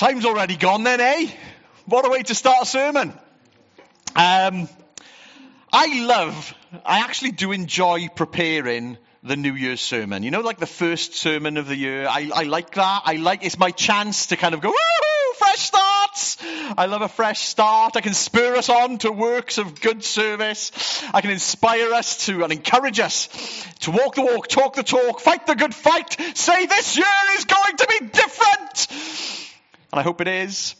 Time's already gone then, eh? What a way to start a sermon. Um, I love, I actually do enjoy preparing the New Year's sermon. You know, like the first sermon of the year. I, I like that. I like, it's my chance to kind of go, woohoo, fresh starts. I love a fresh start. I can spur us on to works of good service. I can inspire us to and encourage us to walk the walk, talk the talk, fight the good fight, say this year is going to be different. And I hope it is.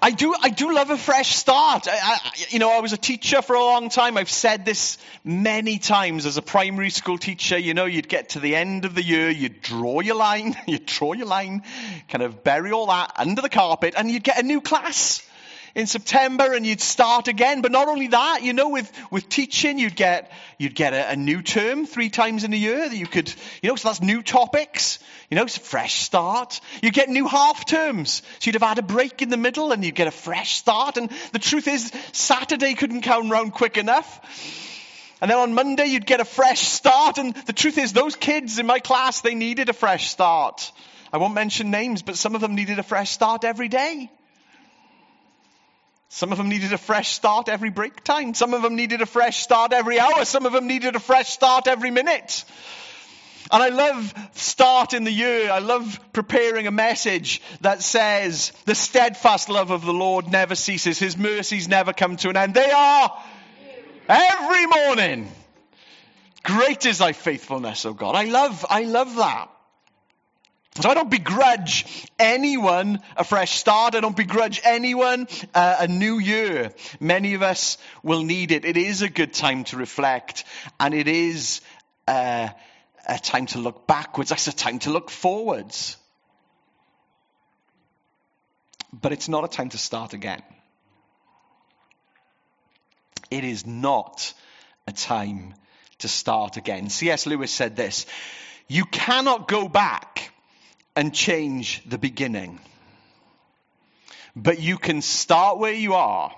I do, I do love a fresh start. I, I, you know, I was a teacher for a long time. I've said this many times as a primary school teacher. You know, you'd get to the end of the year, you'd draw your line, you'd draw your line, kind of bury all that under the carpet, and you'd get a new class in September and you'd start again. But not only that, you know, with, with teaching, you'd get, you'd get a, a new term three times in a year that you could, you know, so that's new topics. You know, it's a fresh start. You get new half terms. So you'd have had a break in the middle and you'd get a fresh start. And the truth is, Saturday couldn't come round quick enough. And then on Monday, you'd get a fresh start. And the truth is, those kids in my class, they needed a fresh start. I won't mention names, but some of them needed a fresh start every day. Some of them needed a fresh start every break time. Some of them needed a fresh start every hour. Some of them needed a fresh start every minute. And I love start in the year. I love preparing a message that says the steadfast love of the Lord never ceases. His mercies never come to an end. They are every morning. Great is thy faithfulness, O God. I love, I love that. So I don't begrudge anyone a fresh start. I don't begrudge anyone uh, a new year. Many of us will need it. It is a good time to reflect, and it is uh, a time to look backwards. It's a time to look forwards. But it's not a time to start again. It is not a time to start again. C.S. Lewis said this You cannot go back and change the beginning. But you can start where you are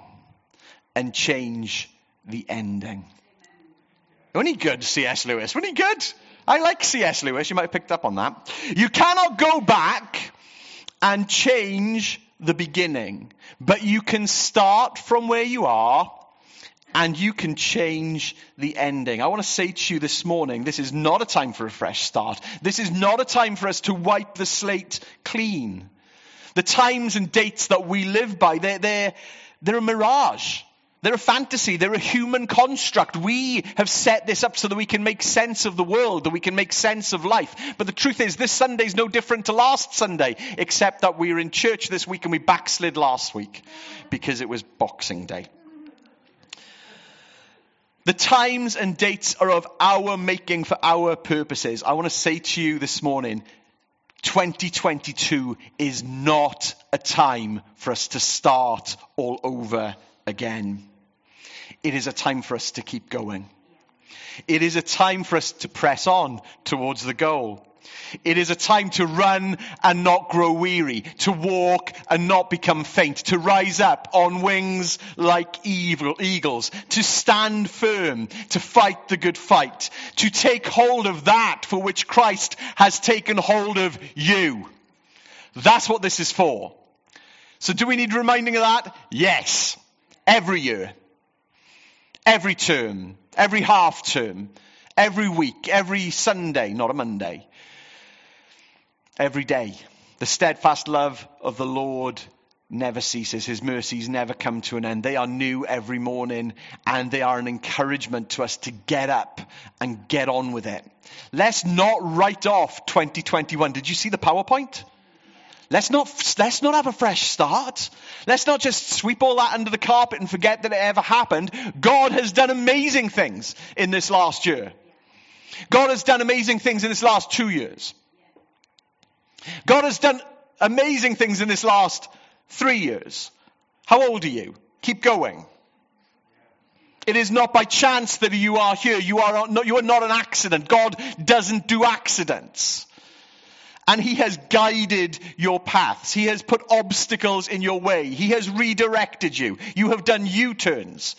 and change the ending. Wasn't he good, C.S. Lewis? Wasn't he good? I like C.S. Lewis. You might have picked up on that. You cannot go back and change the beginning, but you can start from where you are and you can change the ending. I want to say to you this morning, this is not a time for a fresh start. This is not a time for us to wipe the slate clean. The times and dates that we live by, they're, they're, they're a mirage. They're a fantasy. They're a human construct. We have set this up so that we can make sense of the world, that we can make sense of life. But the truth is, this Sunday is no different to last Sunday, except that we were in church this week and we backslid last week because it was Boxing Day. The times and dates are of our making for our purposes. I want to say to you this morning 2022 is not a time for us to start all over again. It is a time for us to keep going. It is a time for us to press on towards the goal. It is a time to run and not grow weary, to walk and not become faint, to rise up on wings like evil eagles, to stand firm, to fight the good fight, to take hold of that for which Christ has taken hold of you. That's what this is for. So do we need reminding of that? Yes. Every year. Every term. Every half term. Every week. Every Sunday, not a Monday every day. The steadfast love of the Lord never ceases. His mercies never come to an end. They are new every morning and they are an encouragement to us to get up and get on with it. Let's not write off 2021. Did you see the PowerPoint? Let's not, let's not have a fresh start. Let's not just sweep all that under the carpet and forget that it ever happened. God has done amazing things in this last year. God has done amazing things in this last two years. God has done amazing things in this last three years. How old are you? Keep going. It is not by chance that you are here. You are not, you are not an accident. God doesn't do accidents. And He has guided your paths. He has put obstacles in your way. He has redirected you. You have done U turns.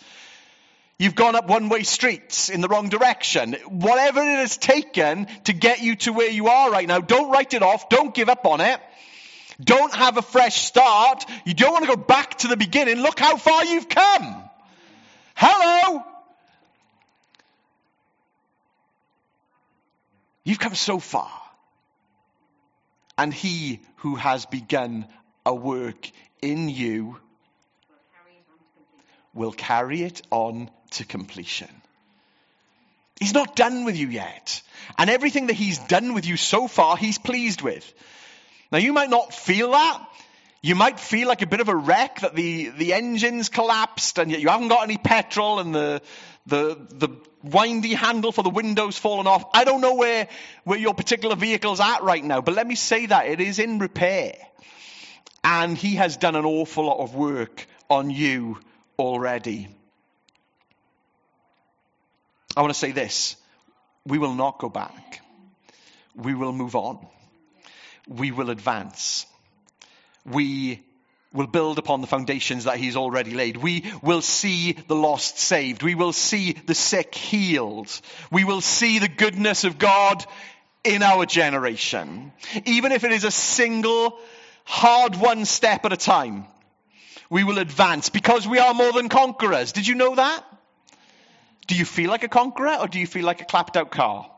You've gone up one way streets in the wrong direction. Whatever it has taken to get you to where you are right now, don't write it off. Don't give up on it. Don't have a fresh start. You don't want to go back to the beginning. Look how far you've come. Hello? You've come so far. And he who has begun a work in you will carry it on to completion. He's not done with you yet. And everything that he's done with you so far, he's pleased with. Now, you might not feel that. You might feel like a bit of a wreck that the, the engine's collapsed and yet you haven't got any petrol and the, the, the windy handle for the window's fallen off. I don't know where, where your particular vehicle's at right now, but let me say that it is in repair. And he has done an awful lot of work on you already. I want to say this we will not go back, we will move on, we will advance. We will build upon the foundations that he's already laid. We will see the lost saved. We will see the sick healed. We will see the goodness of God in our generation. Even if it is a single hard one step at a time, we will advance because we are more than conquerors. Did you know that? Do you feel like a conqueror or do you feel like a clapped out car?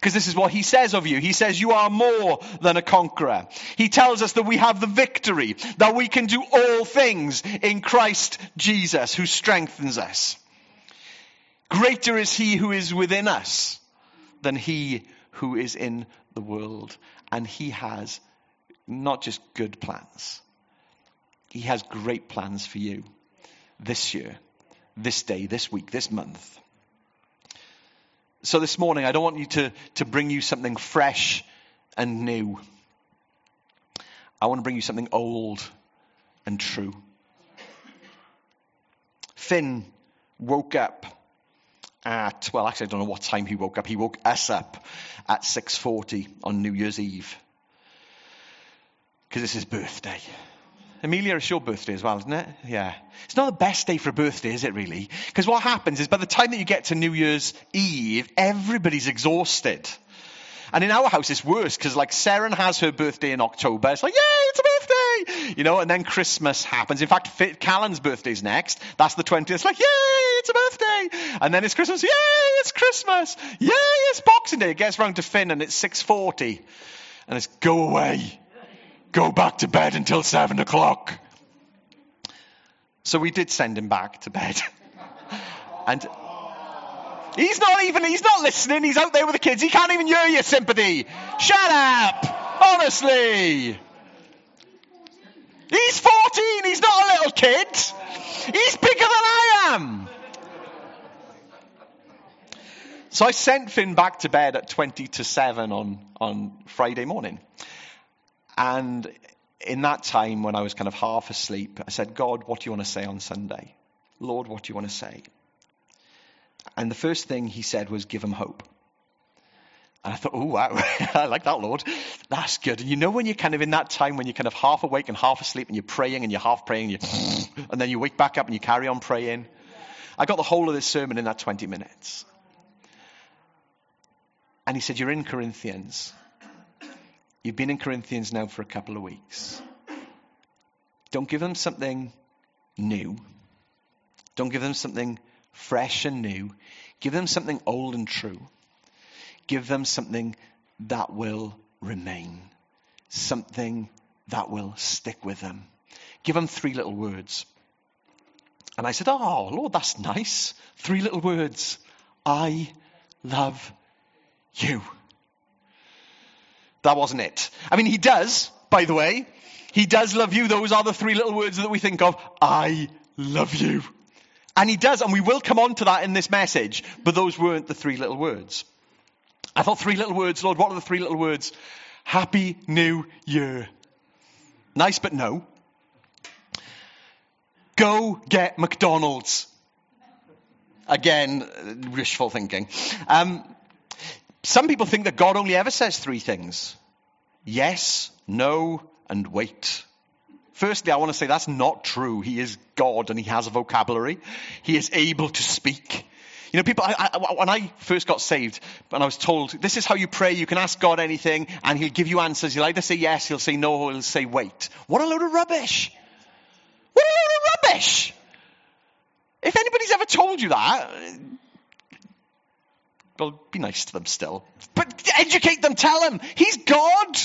Because this is what he says of you. He says you are more than a conqueror. He tells us that we have the victory, that we can do all things in Christ Jesus who strengthens us. Greater is he who is within us than he who is in the world. And he has not just good plans, he has great plans for you this year, this day, this week, this month. So this morning, I don't want you to, to bring you something fresh and new. I want to bring you something old and true. Finn woke up at, well, actually, I don't know what time he woke up. He woke us up at 6.40 on New Year's Eve. Because it's his birthday. Amelia, it's your birthday as well, isn't it? Yeah. It's not the best day for a birthday, is it really? Because what happens is by the time that you get to New Year's Eve, everybody's exhausted. And in our house, it's worse because, like, Seren has her birthday in October. It's like, yay, it's a birthday! You know, and then Christmas happens. In fact, Callan's birthday's next. That's the 20th. It's like, yay, it's a birthday! And then it's Christmas. Yay, it's Christmas! Yay, it's Boxing Day. It gets round to Finn and it's 6.40. And it's, go away go back to bed until seven o'clock. So we did send him back to bed. and he's not even, he's not listening. He's out there with the kids. He can't even hear your sympathy. Shut up. Honestly. He's 14. He's not a little kid. He's bigger than I am. So I sent Finn back to bed at 20 to 7 on, on Friday morning. And in that time, when I was kind of half asleep, I said, God, what do you want to say on Sunday? Lord, what do you want to say? And the first thing he said was, give him hope. And I thought, oh, wow, I like that, Lord. That's good. And you know when you're kind of in that time when you're kind of half awake and half asleep and you're praying and you're half praying and, you and then you wake back up and you carry on praying? I got the whole of this sermon in that 20 minutes. And he said, You're in Corinthians. You've been in Corinthians now for a couple of weeks. Don't give them something new. Don't give them something fresh and new. Give them something old and true. Give them something that will remain, something that will stick with them. Give them three little words. And I said, Oh, Lord, that's nice. Three little words. I love you. That wasn't it. I mean, he does, by the way. He does love you. Those are the three little words that we think of. I love you. And he does, and we will come on to that in this message, but those weren't the three little words. I thought three little words, Lord, what are the three little words? Happy New Year. Nice, but no. Go get McDonald's. Again, wishful thinking. Um, some people think that God only ever says three things yes, no, and wait. Firstly, I want to say that's not true. He is God and he has a vocabulary. He is able to speak. You know, people, I, I, when I first got saved, and I was told, this is how you pray, you can ask God anything, and He'll give you answers. He'll either say yes, He'll say no, or He'll say wait. What a load of rubbish! What a load of rubbish! If anybody's ever told you that, well, be nice to them still. But educate them, tell them, He's God!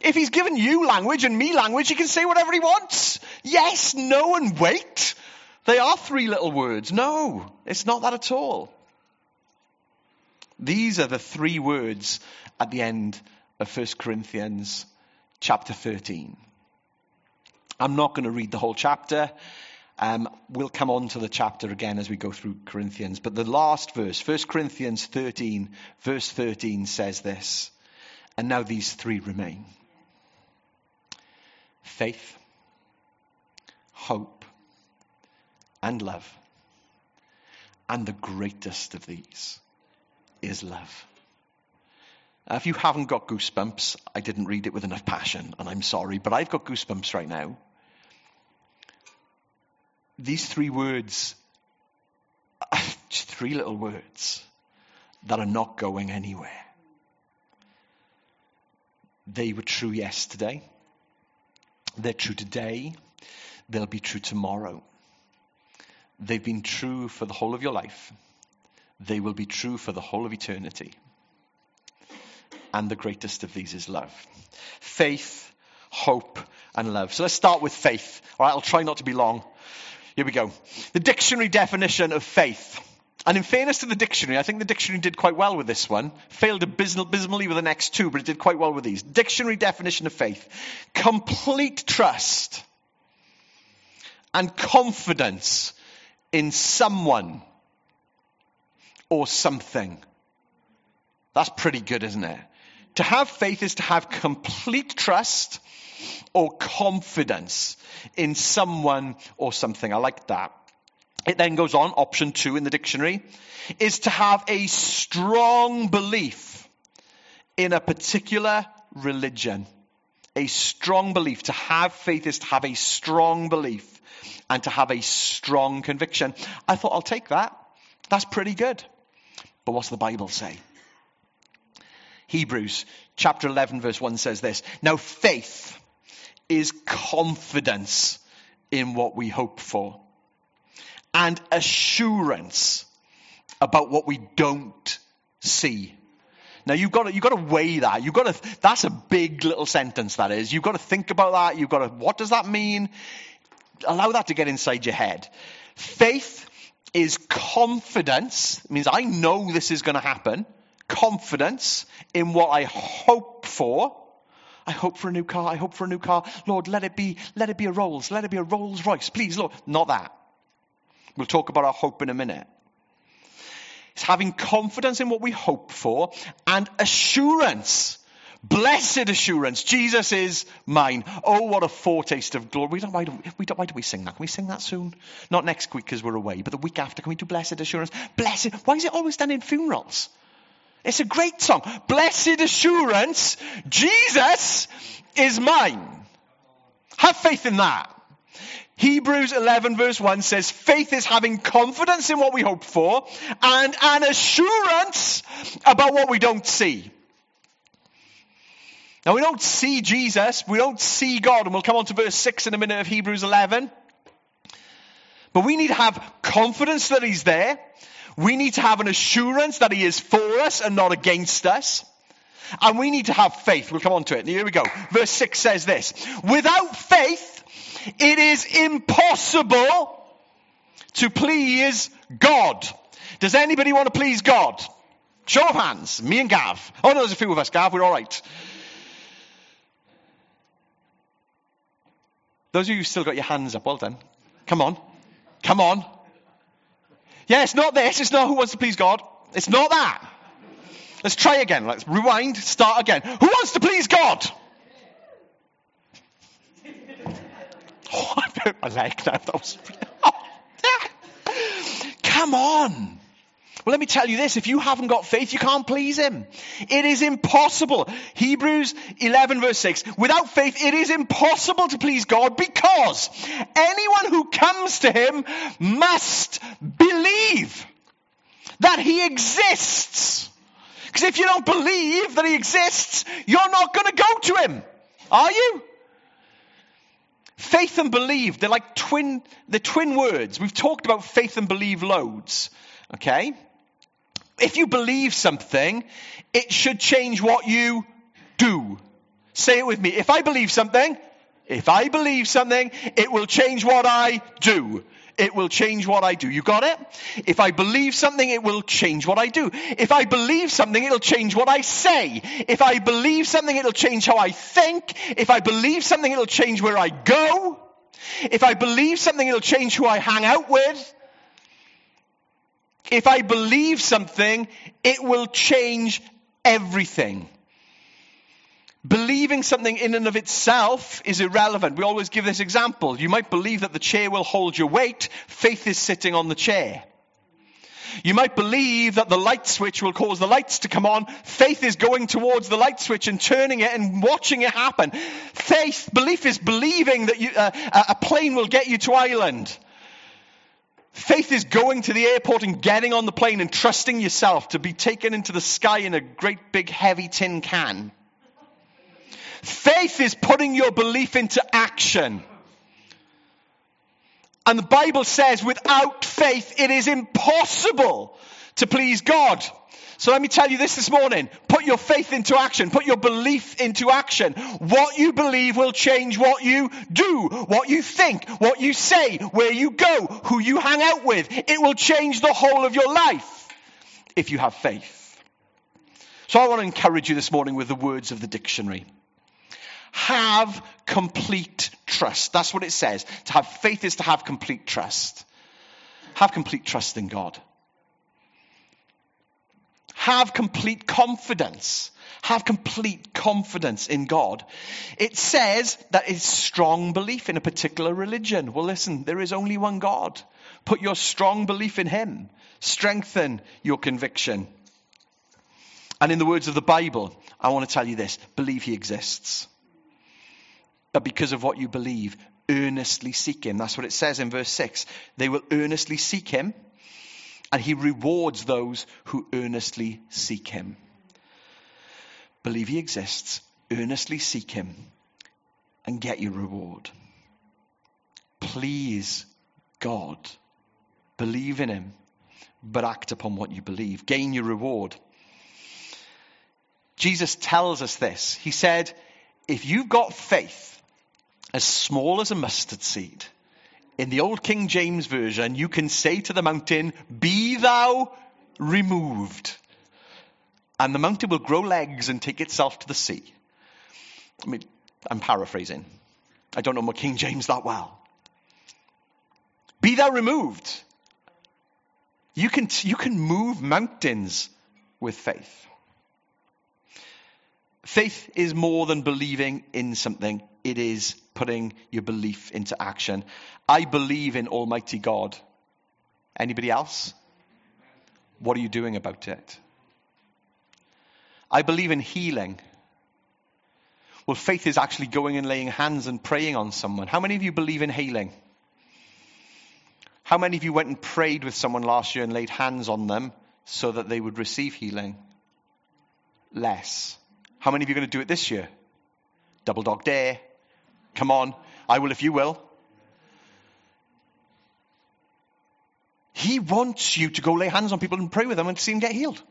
If He's given you language and me language, He can say whatever He wants. Yes, no, and wait. They are three little words. No, it's not that at all. These are the three words at the end of 1 Corinthians chapter 13. I'm not going to read the whole chapter. Um, we'll come on to the chapter again as we go through Corinthians. But the last verse, 1 Corinthians 13, verse 13, says this. And now these three remain faith, hope, and love. And the greatest of these is love. If you haven't got goosebumps, I didn't read it with enough passion, and I'm sorry, but I've got goosebumps right now. These three words, three little words that are not going anywhere. They were true yesterday. They're true today. They'll be true tomorrow. They've been true for the whole of your life. They will be true for the whole of eternity. And the greatest of these is love. Faith, hope, and love. So let's start with faith. All right, I'll try not to be long. Here we go. The dictionary definition of faith. And in fairness to the dictionary, I think the dictionary did quite well with this one. Failed abysmally with the next two, but it did quite well with these. Dictionary definition of faith complete trust and confidence in someone or something. That's pretty good, isn't it? To have faith is to have complete trust or confidence in someone or something. I like that. It then goes on, option two in the dictionary, is to have a strong belief in a particular religion. A strong belief. To have faith is to have a strong belief and to have a strong conviction. I thought, I'll take that. That's pretty good. But what's the Bible say? Hebrews chapter 11, verse 1 says this Now, faith is confidence in what we hope for, and assurance about what we don't see. Now you've got to, you've got to weigh that. You've got to, that's a big little sentence that is. You've got to think about that. You've got to, what does that mean? allow that to get inside your head. Faith is confidence. It means I know this is going to happen. Confidence in what I hope for. I hope for a new car. I hope for a new car. Lord, let it be, let it be a Rolls. Let it be a Rolls Royce. Please, Lord. Not that. We'll talk about our hope in a minute. It's having confidence in what we hope for and assurance Blessed assurance, Jesus is mine. Oh, what a foretaste of glory. We don't, why, do we, don't, why do we sing that? Can we sing that soon? Not next week because we're away, but the week after. Can we do blessed assurance? Blessed. Why is it always done in funerals? It's a great song. Blessed assurance, Jesus is mine. Have faith in that. Hebrews 11 verse 1 says, faith is having confidence in what we hope for and an assurance about what we don't see. Now, we don't see Jesus, we don't see God, and we'll come on to verse 6 in a minute of Hebrews 11. But we need to have confidence that He's there. We need to have an assurance that He is for us and not against us. And we need to have faith. We'll come on to it. Here we go. Verse 6 says this Without faith, it is impossible to please God. Does anybody want to please God? Show of hands. Me and Gav. Oh, no, there's a few of us, Gav. We're all right. Those of you who still got your hands up, well done. Come on. Come on. Yeah, it's not this. It's not who wants to please God. It's not that. Let's try again. Let's rewind, start again. Who wants to please God? Oh, I my leg now. That was... Oh, Come on. Well, let me tell you this. If you haven't got faith, you can't please Him. It is impossible. Hebrews 11 verse 6. Without faith, it is impossible to please God because anyone who comes to Him must believe that he exists. Because if you don't believe that he exists, you're not going to go to him. Are you? Faith and believe, they're like twin, they're twin words. We've talked about faith and believe loads. Okay? If you believe something, it should change what you do. Say it with me. If I believe something, if I believe something, it will change what I do. It will change what I do. You got it? If I believe something, it will change what I do. If I believe something, it'll change what I say. If I believe something, it'll change how I think. If I believe something, it'll change where I go. If I believe something, it'll change who I hang out with. If I believe something, it will change everything. Believing something in and of itself is irrelevant. We always give this example. You might believe that the chair will hold your weight. Faith is sitting on the chair. You might believe that the light switch will cause the lights to come on. Faith is going towards the light switch and turning it and watching it happen. Faith, belief is believing that you, uh, a plane will get you to Ireland. Faith is going to the airport and getting on the plane and trusting yourself to be taken into the sky in a great big heavy tin can. Faith is putting your belief into action. And the Bible says without faith, it is impossible to please God. So let me tell you this this morning. Put your faith into action. Put your belief into action. What you believe will change what you do, what you think, what you say, where you go, who you hang out with. It will change the whole of your life if you have faith. So I want to encourage you this morning with the words of the dictionary. Have complete trust. That's what it says. To have faith is to have complete trust. Have complete trust in God. Have complete confidence. Have complete confidence in God. It says that it's strong belief in a particular religion. Well, listen, there is only one God. Put your strong belief in Him. Strengthen your conviction. And in the words of the Bible, I want to tell you this believe He exists but because of what you believe, earnestly seek him. That's what it says in verse 6. They will earnestly seek him, and he rewards those who earnestly seek him. Believe he exists, earnestly seek him, and get your reward. Please God. Believe in him, but act upon what you believe. Gain your reward. Jesus tells us this. He said, if you've got faith, as small as a mustard seed. In the old King James Version, you can say to the mountain, Be thou removed. And the mountain will grow legs and take itself to the sea. I mean, I'm paraphrasing. I don't know my King James that well. Be thou removed. You can, you can move mountains with faith. Faith is more than believing in something, it is putting your belief into action. I believe in Almighty God. Anybody else? What are you doing about it? I believe in healing. Well, faith is actually going and laying hands and praying on someone. How many of you believe in healing? How many of you went and prayed with someone last year and laid hands on them so that they would receive healing? Less. How many of you are going to do it this year? Double dog dare. Come on. I will if you will. He wants you to go lay hands on people and pray with them and see them get healed.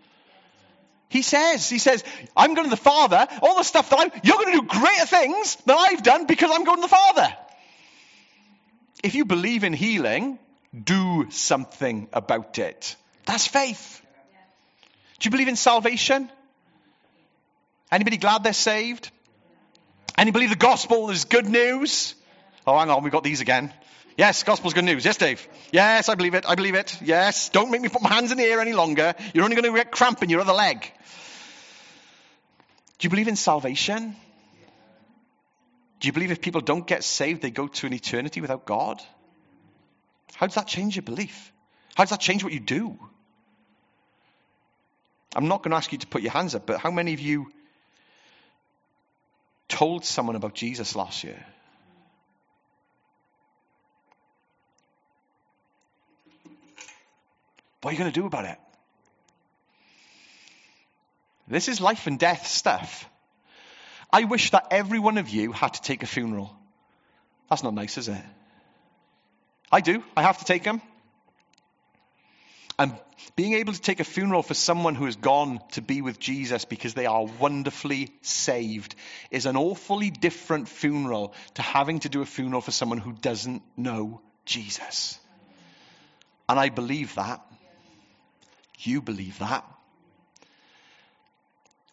He says, he says, I'm going to the Father, all the stuff that I'm, you're going to do greater things than I've done because I'm going to the Father. If you believe in healing, do something about it. That's faith. Do you believe in salvation? Anybody glad they're saved? And you believe the gospel is good news? Oh, hang on, we've got these again. Yes, gospel's good news. Yes, Dave. Yes, I believe it. I believe it. Yes. Don't make me put my hands in the air any longer. You're only going to get cramp in your other leg. Do you believe in salvation? Do you believe if people don't get saved, they go to an eternity without God? How does that change your belief? How does that change what you do? I'm not going to ask you to put your hands up, but how many of you told someone about Jesus last year. What are you going to do about it? This is life and death stuff. I wish that every one of you had to take a funeral. That's not nice, is it? I do. I have to take them. And being able to take a funeral for someone who has gone to be with Jesus because they are wonderfully saved is an awfully different funeral to having to do a funeral for someone who doesn't know Jesus. And I believe that. You believe that.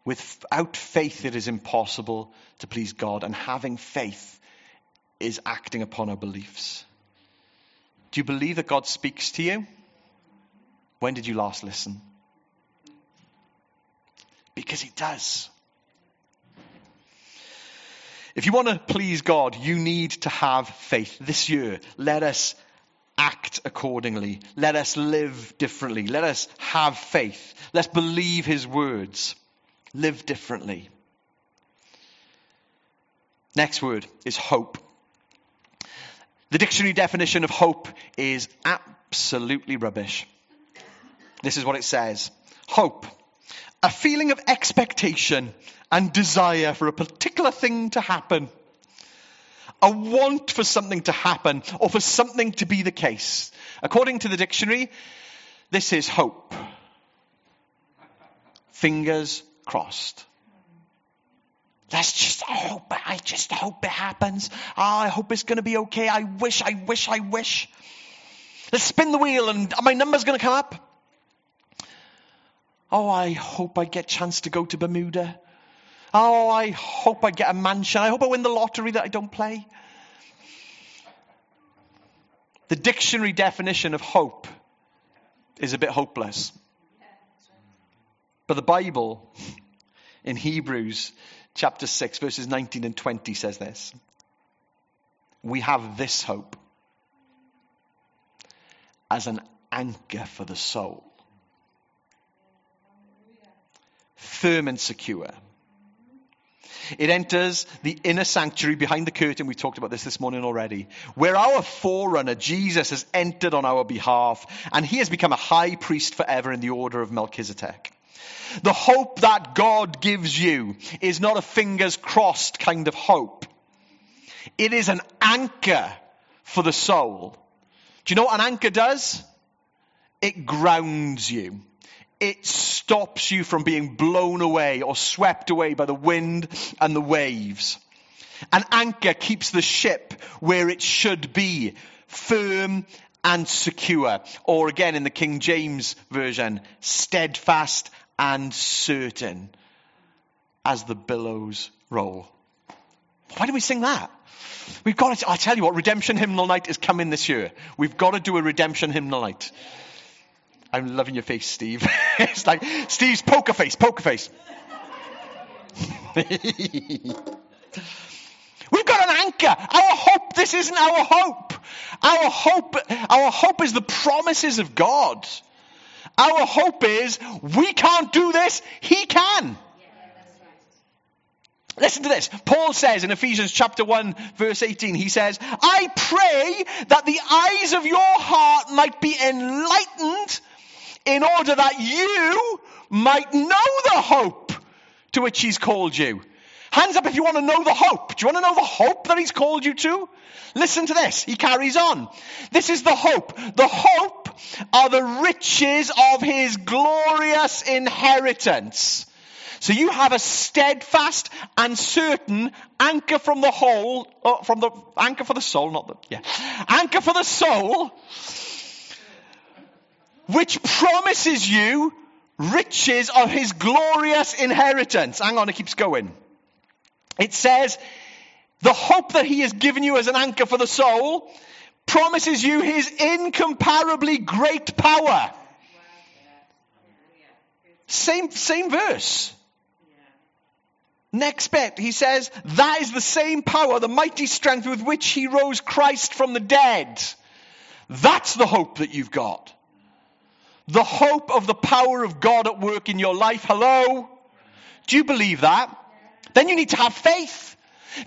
Without faith, it is impossible to please God, and having faith is acting upon our beliefs. Do you believe that God speaks to you? When did you last listen? Because He does. If you want to please God, you need to have faith. This year, let us act accordingly. Let us live differently. Let us have faith. Let's believe His words. Live differently. Next word is hope. The dictionary definition of hope is absolutely rubbish. This is what it says Hope, a feeling of expectation and desire for a particular thing to happen, a want for something to happen or for something to be the case. According to the dictionary, this is hope. Fingers crossed. Let's just hope. I just hope it happens. Oh, I hope it's going to be okay. I wish, I wish, I wish. Let's spin the wheel and my number's going to come up. Oh, I hope I get a chance to go to Bermuda. Oh, I hope I get a mansion. I hope I win the lottery that I don't play. The dictionary definition of hope is a bit hopeless. But the Bible in Hebrews chapter 6, verses 19 and 20 says this We have this hope as an anchor for the soul, firm and secure. It enters the inner sanctuary behind the curtain. We talked about this this morning already, where our forerunner, Jesus, has entered on our behalf, and he has become a high priest forever in the order of Melchizedek. The hope that God gives you is not a fingers crossed kind of hope. It is an anchor for the soul. Do you know what an anchor does? It grounds you. It stops you from being blown away or swept away by the wind and the waves. An anchor keeps the ship where it should be, firm and secure. Or again in the King James Version, steadfast and certain as the billows roll. Why do we sing that? We've got to, I tell you what, Redemption Hymnal Night is coming this year. We've got to do a Redemption Hymnal Night. I'm loving your face, Steve. it's like Steve's poker face, poker face. We've got an anchor. Our hope, this isn't our hope. Our hope, our hope is the promises of God. Our hope is we can't do this, He can. Listen to this. Paul says in Ephesians chapter 1 verse 18, he says, I pray that the eyes of your heart might be enlightened in order that you might know the hope to which he's called you. Hands up if you want to know the hope. Do you want to know the hope that he's called you to? Listen to this. He carries on. This is the hope. The hope are the riches of his glorious inheritance. So you have a steadfast and certain anchor from the whole, uh, from the anchor for the soul, not the, yeah, anchor for the soul, which promises you riches of his glorious inheritance. Hang on, it keeps going. It says, the hope that he has given you as an anchor for the soul promises you his incomparably great power. Same, same verse. Next bit, he says, that is the same power, the mighty strength with which he rose Christ from the dead. That's the hope that you've got. The hope of the power of God at work in your life. Hello? Do you believe that? Then you need to have faith.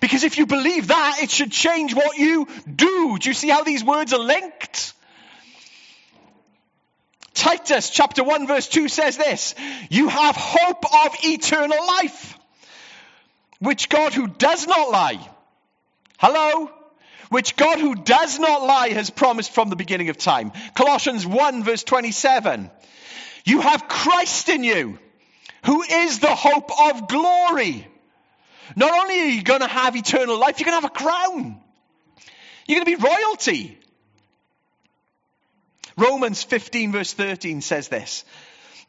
Because if you believe that, it should change what you do. Do you see how these words are linked? Titus chapter 1 verse 2 says this, you have hope of eternal life, which God who does not lie, hello, which God who does not lie has promised from the beginning of time. Colossians 1 verse 27. You have Christ in you, who is the hope of glory. Not only are you going to have eternal life, you're going to have a crown. You're going to be royalty. Romans 15, verse 13 says this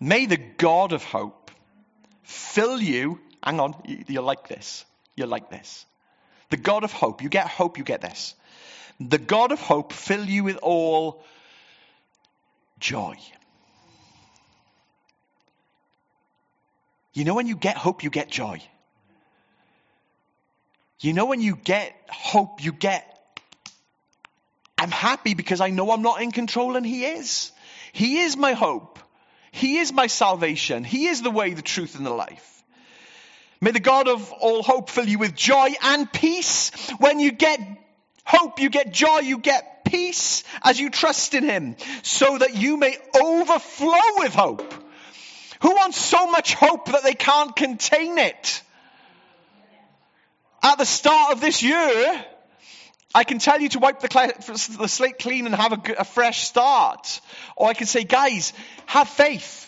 May the God of hope fill you. Hang on, you're like this. You're like this. The God of hope. You get hope, you get this. The God of hope fill you with all joy. You know, when you get hope, you get joy. You know, when you get hope, you get, I'm happy because I know I'm not in control and He is. He is my hope. He is my salvation. He is the way, the truth, and the life. May the God of all hope fill you with joy and peace. When you get hope, you get joy, you get peace as you trust in Him, so that you may overflow with hope. Who wants so much hope that they can't contain it? At the start of this year, I can tell you to wipe the, the slate clean and have a, a fresh start. Or I can say, guys, have faith.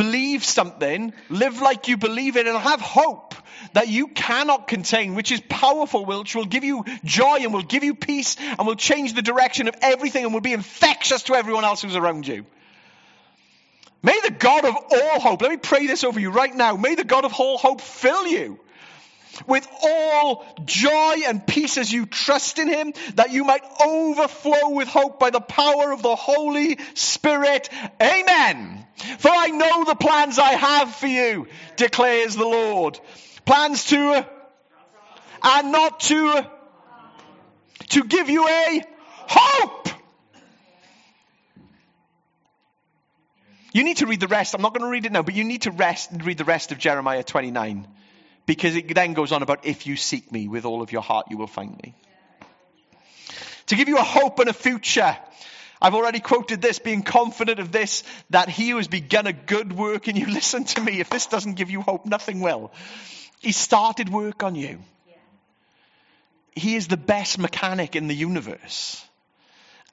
Believe something, live like you believe it, and have hope that you cannot contain, which is powerful, which will give you joy and will give you peace and will change the direction of everything and will be infectious to everyone else who's around you. May the God of all hope, let me pray this over you right now. May the God of all hope fill you with all joy and peace as you trust in Him, that you might overflow with hope by the power of the Holy Spirit. Amen. For I know the plans I have for you, declares the Lord. Plans to, and not to, to give you a hope. You need to read the rest. I'm not going to read it now, but you need to rest and read the rest of Jeremiah 29. Because it then goes on about if you seek me with all of your heart, you will find me. To give you a hope and a future. I've already quoted this, being confident of this, that he who has begun a good work in you. Listen to me, if this doesn't give you hope, nothing will. He started work on you. He is the best mechanic in the universe.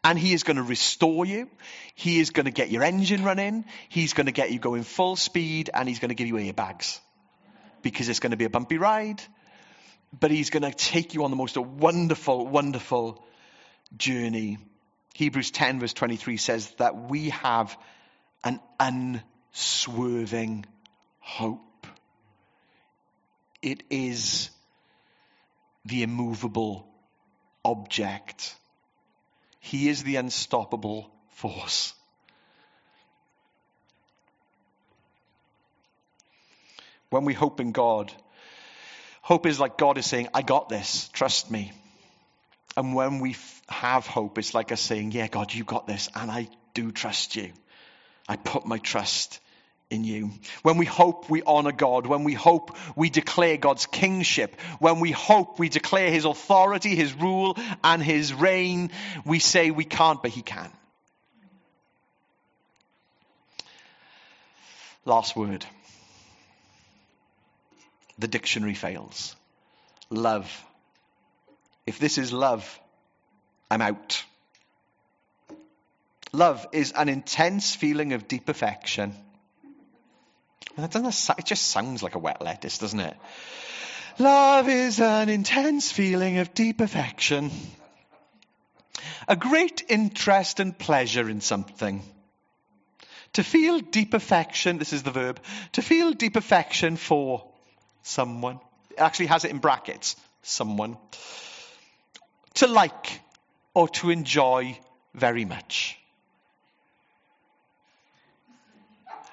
And he is going to restore you. He is going to get your engine running. He's going to get you going full speed and he's going to give you airbags because it's going to be a bumpy ride, but he's going to take you on the most wonderful, wonderful journey. Hebrews 10, verse 23 says that we have an unswerving hope. It is the immovable object. He is the unstoppable force. When we hope in God, hope is like God is saying, I got this, trust me. And when we f- have hope, it's like us saying, Yeah, God, you got this, and I do trust you. I put my trust in you. When we hope, we honor God. When we hope, we declare God's kingship. When we hope, we declare his authority, his rule, and his reign. We say we can't, but he can. Last word the dictionary fails. Love. If this is love, I'm out. Love is an intense feeling of deep affection. That doesn't, it just sounds like a wet lettuce, doesn't it? Love is an intense feeling of deep affection. A great interest and pleasure in something. To feel deep affection, this is the verb, to feel deep affection for someone. It actually has it in brackets, someone. To like or to enjoy very much.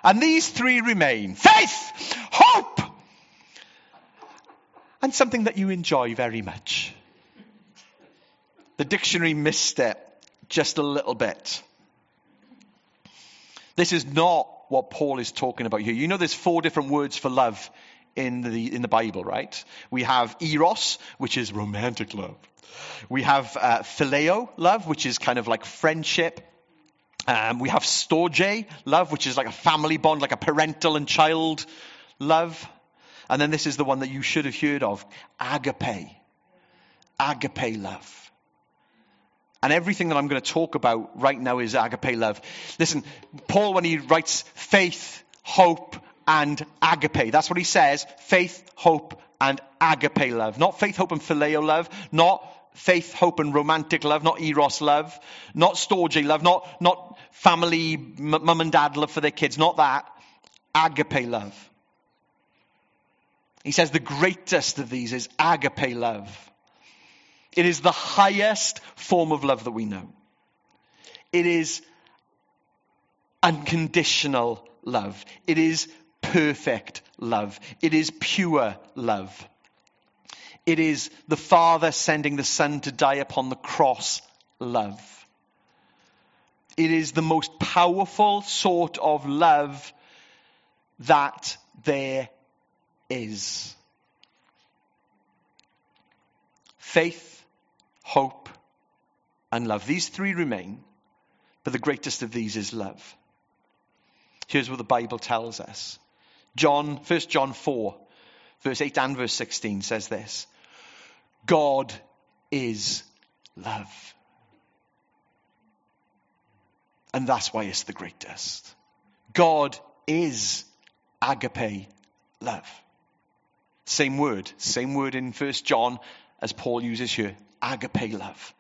And these three remain faith, hope, and something that you enjoy very much. The dictionary missed it just a little bit. This is not what Paul is talking about here. You know, there's four different words for love in the, in the Bible, right? We have eros, which is romantic love. We have uh, phileo love, which is kind of like friendship. Um, we have storge love, which is like a family bond, like a parental and child love. And then this is the one that you should have heard of agape. Agape love. And everything that I'm going to talk about right now is agape love. Listen, Paul, when he writes faith, hope, and agape, that's what he says faith, hope, and agape love. Not faith, hope, and phileo love. Not faith, hope, and romantic love. Not eros love. Not storge love. Not, not family, mum and dad love for their kids. Not that. Agape love. He says the greatest of these is agape love. It is the highest form of love that we know. It is unconditional love. It is perfect love. It is pure love. It is the Father sending the Son to die upon the cross love. It is the most powerful sort of love that there is. Faith hope, and love. These three remain, but the greatest of these is love. Here's what the Bible tells us. John, 1 John 4, verse 8 and verse 16 says this God is love. And that's why it's the greatest. God is agape love. Same word, same word in 1 John as Paul uses here agape love,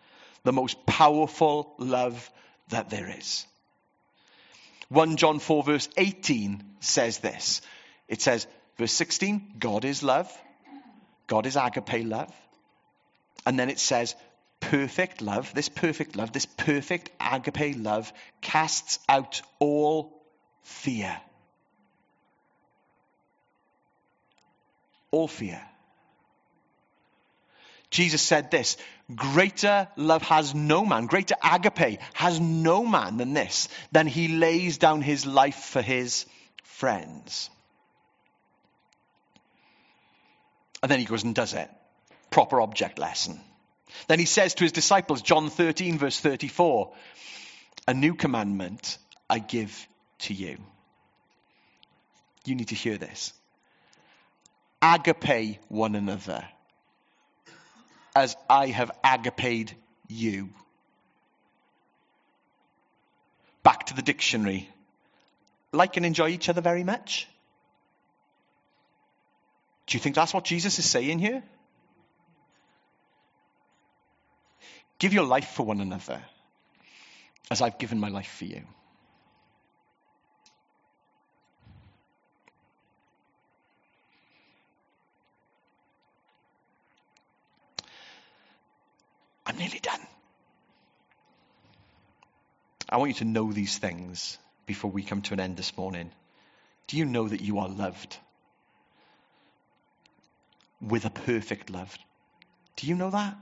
the most powerful love that there is. 1 John 4, verse 18 says this. It says, verse 16, God is love. God is agape love. And then it says, perfect love, this perfect love, this perfect agape love casts out all fear. All fear. Jesus said this Greater love has no man, greater agape has no man than this, than he lays down his life for his friends. And then he goes and does it. Proper object lesson. Then he says to his disciples, John 13, verse 34, A new commandment I give to you. You need to hear this. Agape one another as I have agaped you. Back to the dictionary. Like and enjoy each other very much? Do you think that's what Jesus is saying here? Give your life for one another as I've given my life for you. I'm nearly done. I want you to know these things before we come to an end this morning. Do you know that you are loved? With a perfect love. Do you know that?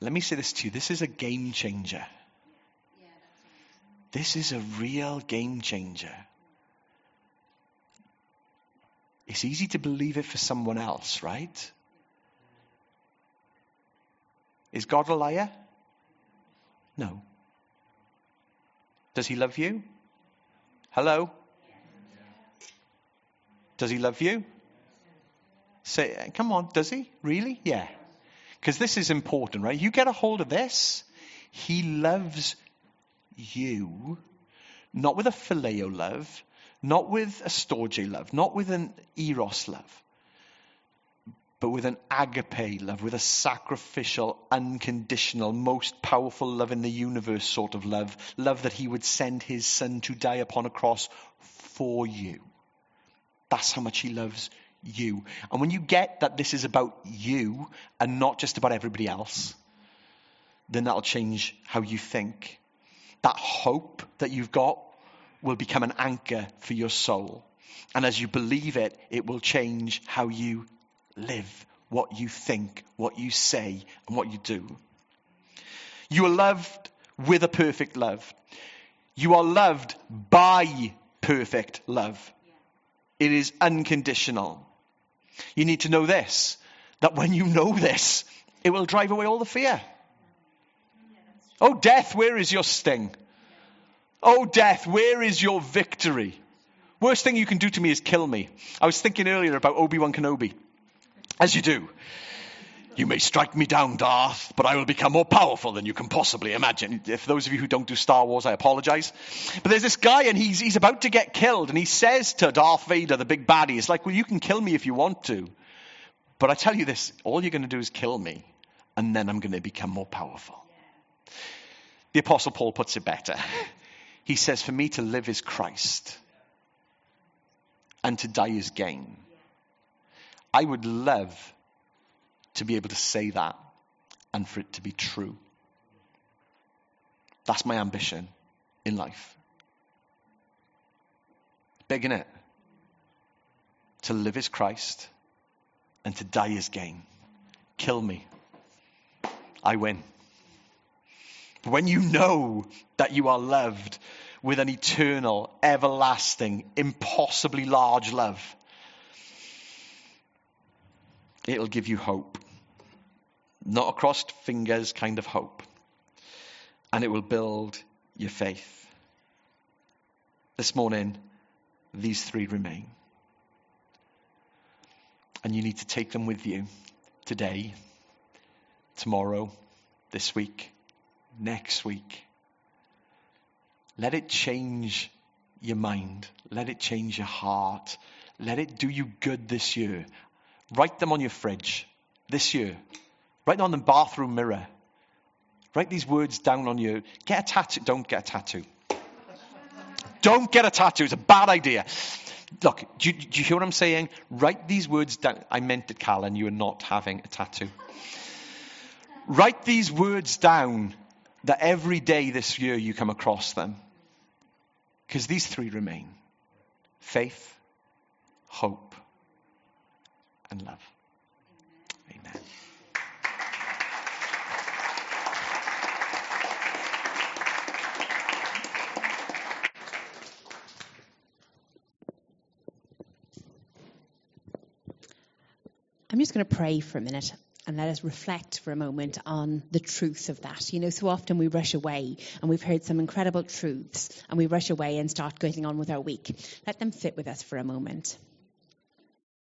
Let me say this to you this is a game changer. This is a real game changer. It's easy to believe it for someone else, right? Is God a liar? No. Does he love you? Hello? Does he love you? Say, come on, does he? Really? Yeah. Because this is important, right? You get a hold of this. He loves you, not with a phileo love, not with a storge love, not with an eros love, but with an agape love, with a sacrificial, unconditional, most powerful love in the universe sort of love. Love that he would send his son to die upon a cross for you. That's how much he loves you. And when you get that this is about you and not just about everybody else, then that'll change how you think. That hope that you've got will become an anchor for your soul. And as you believe it, it will change how you live, what you think, what you say, and what you do. You are loved with a perfect love. You are loved by perfect love. It is unconditional. You need to know this that when you know this, it will drive away all the fear. Oh, death, where is your sting? Oh, death, where is your victory? Worst thing you can do to me is kill me. I was thinking earlier about Obi Wan Kenobi. As you do. You may strike me down, Darth, but I will become more powerful than you can possibly imagine. If those of you who don't do Star Wars, I apologize. But there's this guy, and he's, he's about to get killed, and he says to Darth Vader, the big baddie, it's like, well, you can kill me if you want to. But I tell you this all you're going to do is kill me, and then I'm going to become more powerful. The Apostle Paul puts it better. He says, For me to live is Christ, and to die is gain. I would love to be able to say that and for it to be true. That's my ambition in life. Big, it? To live is Christ and to die is gain. Kill me. I win. But when you know that you are loved with an eternal, everlasting, impossibly large love, it'll give you hope. Not a crossed fingers kind of hope. And it will build your faith. This morning, these three remain. And you need to take them with you today, tomorrow, this week, next week. Let it change your mind. Let it change your heart. Let it do you good this year. Write them on your fridge this year. Write them on the bathroom mirror. Write these words down on you. Get a tattoo. Don't get a tattoo. Don't get a tattoo. It's a bad idea. Look, do you, do you hear what I'm saying? Write these words down. I meant it, Callan. You are not having a tattoo. Write these words down that every day this year you come across them. Because these three remain faith, hope, and love. Amen. I'm just going to pray for a minute and let us reflect for a moment on the truth of that. You know, so often we rush away and we've heard some incredible truths and we rush away and start getting on with our week. Let them sit with us for a moment.